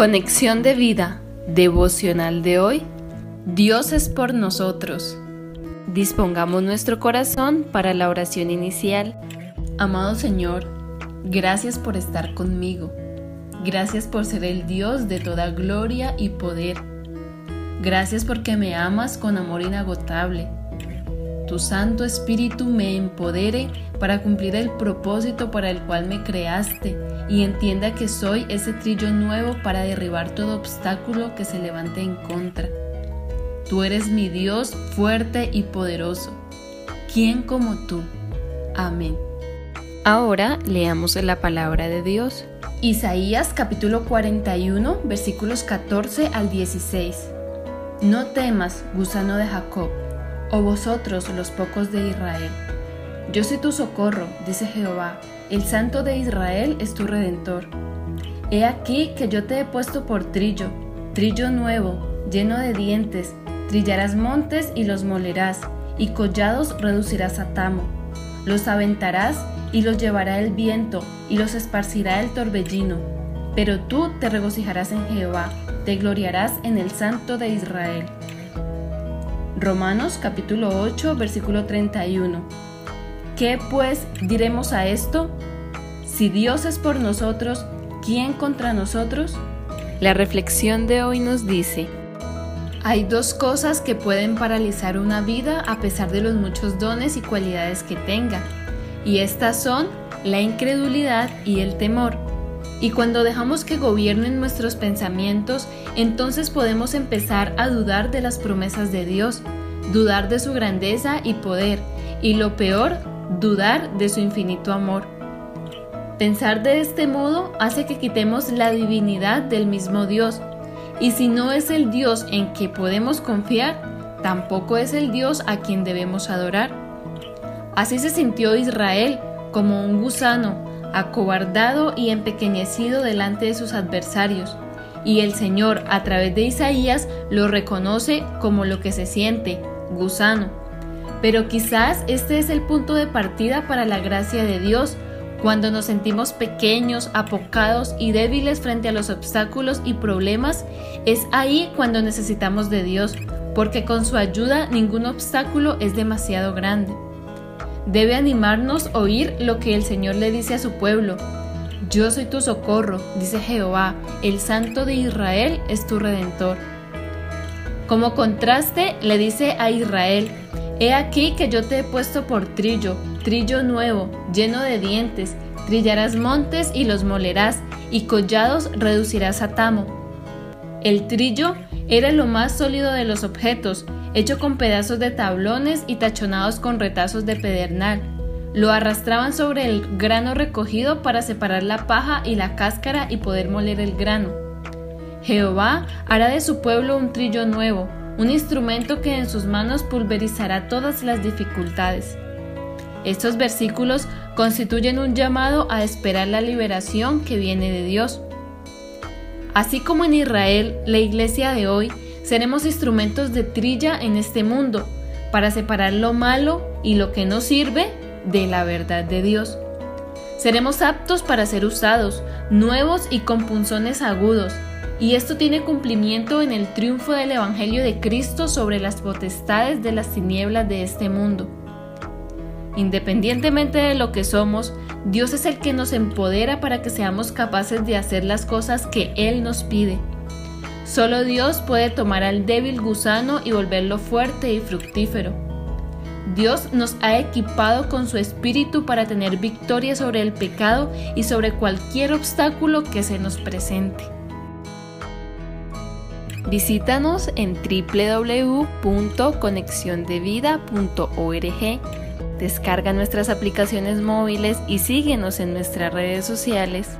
Conexión de vida devocional de hoy. Dios es por nosotros. Dispongamos nuestro corazón para la oración inicial. Amado Señor, gracias por estar conmigo. Gracias por ser el Dios de toda gloria y poder. Gracias porque me amas con amor inagotable. Tu Santo Espíritu me empodere para cumplir el propósito para el cual me creaste y entienda que soy ese trillo nuevo para derribar todo obstáculo que se levante en contra. Tú eres mi Dios fuerte y poderoso. ¿Quién como tú? Amén. Ahora leamos la palabra de Dios. Isaías capítulo 41 versículos 14 al 16. No temas, gusano de Jacob, o vosotros los pocos de Israel. Yo soy tu socorro, dice Jehová, el Santo de Israel es tu redentor. He aquí que yo te he puesto por trillo, trillo nuevo, lleno de dientes, trillarás montes y los molerás, y collados reducirás a tamo. Los aventarás y los llevará el viento, y los esparcirá el torbellino. Pero tú te regocijarás en Jehová, te gloriarás en el Santo de Israel. Romanos capítulo 8, versículo 31. ¿Qué pues diremos a esto? Si Dios es por nosotros, ¿quién contra nosotros? La reflexión de hoy nos dice, hay dos cosas que pueden paralizar una vida a pesar de los muchos dones y cualidades que tenga, y estas son la incredulidad y el temor. Y cuando dejamos que gobiernen nuestros pensamientos, entonces podemos empezar a dudar de las promesas de Dios, dudar de su grandeza y poder, y lo peor, dudar de su infinito amor. Pensar de este modo hace que quitemos la divinidad del mismo Dios, y si no es el Dios en que podemos confiar, tampoco es el Dios a quien debemos adorar. Así se sintió Israel como un gusano, acobardado y empequeñecido delante de sus adversarios, y el Señor a través de Isaías lo reconoce como lo que se siente, gusano. Pero quizás este es el punto de partida para la gracia de Dios, cuando nos sentimos pequeños, apocados y débiles frente a los obstáculos y problemas, es ahí cuando necesitamos de Dios, porque con su ayuda ningún obstáculo es demasiado grande. Debe animarnos a oír lo que el Señor le dice a su pueblo. Yo soy tu socorro, dice Jehová, el Santo de Israel es tu redentor. Como contraste, le dice a Israel, He aquí que yo te he puesto por trillo, trillo nuevo, lleno de dientes, trillarás montes y los molerás, y collados reducirás a tamo. El trillo era lo más sólido de los objetos, hecho con pedazos de tablones y tachonados con retazos de pedernal. Lo arrastraban sobre el grano recogido para separar la paja y la cáscara y poder moler el grano. Jehová hará de su pueblo un trillo nuevo, un instrumento que en sus manos pulverizará todas las dificultades. Estos versículos constituyen un llamado a esperar la liberación que viene de Dios. Así como en Israel, la iglesia de hoy seremos instrumentos de trilla en este mundo para separar lo malo y lo que no sirve de la verdad de Dios. Seremos aptos para ser usados, nuevos y con punzones agudos, y esto tiene cumplimiento en el triunfo del Evangelio de Cristo sobre las potestades de las tinieblas de este mundo. Independientemente de lo que somos, Dios es el que nos empodera para que seamos capaces de hacer las cosas que Él nos pide. Solo Dios puede tomar al débil gusano y volverlo fuerte y fructífero. Dios nos ha equipado con su espíritu para tener victoria sobre el pecado y sobre cualquier obstáculo que se nos presente. Visítanos en www.conexiondevida.org. Descarga nuestras aplicaciones móviles y síguenos en nuestras redes sociales